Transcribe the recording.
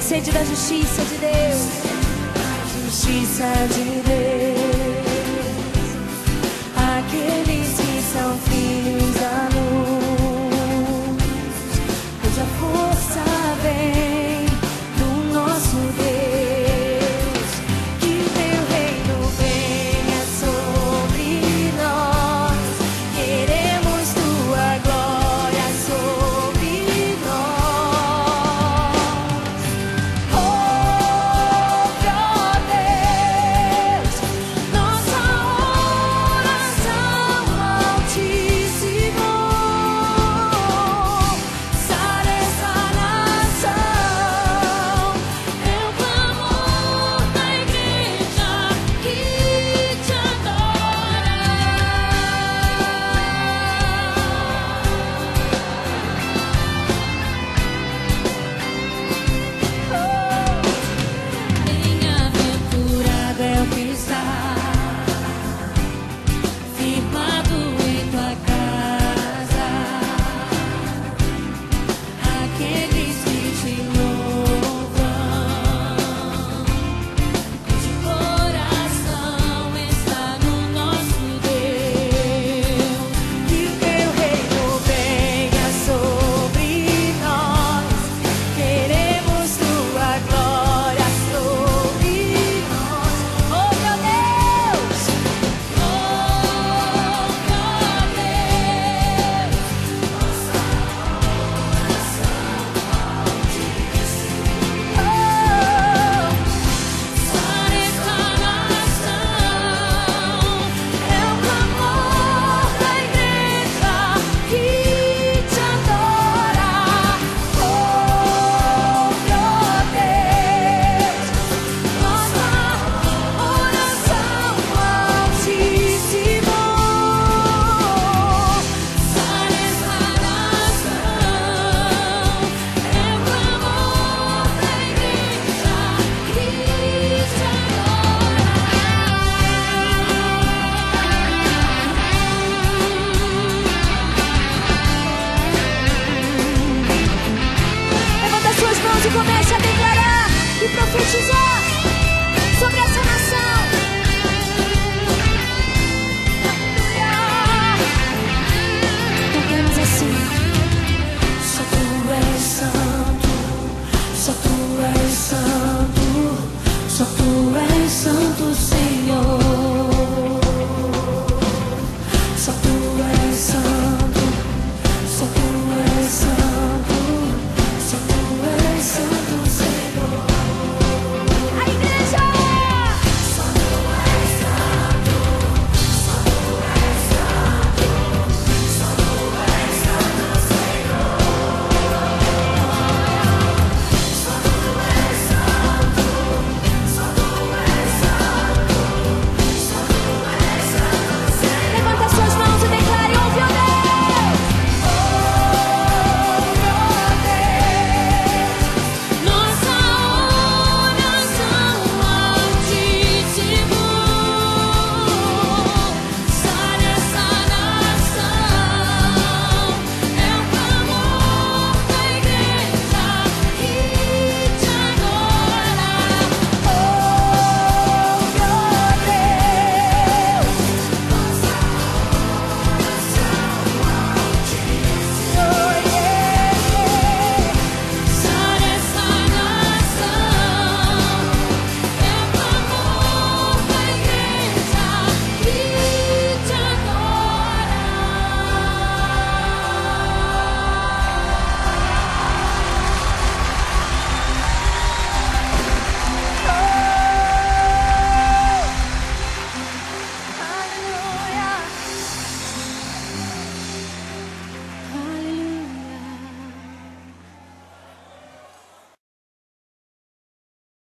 Sede da justiça de Deus. justiça de Deus. profetizar sobre essa nação. Cantemos assim: Só tu és santo, só tu és santo, só tu és santo, Senhor.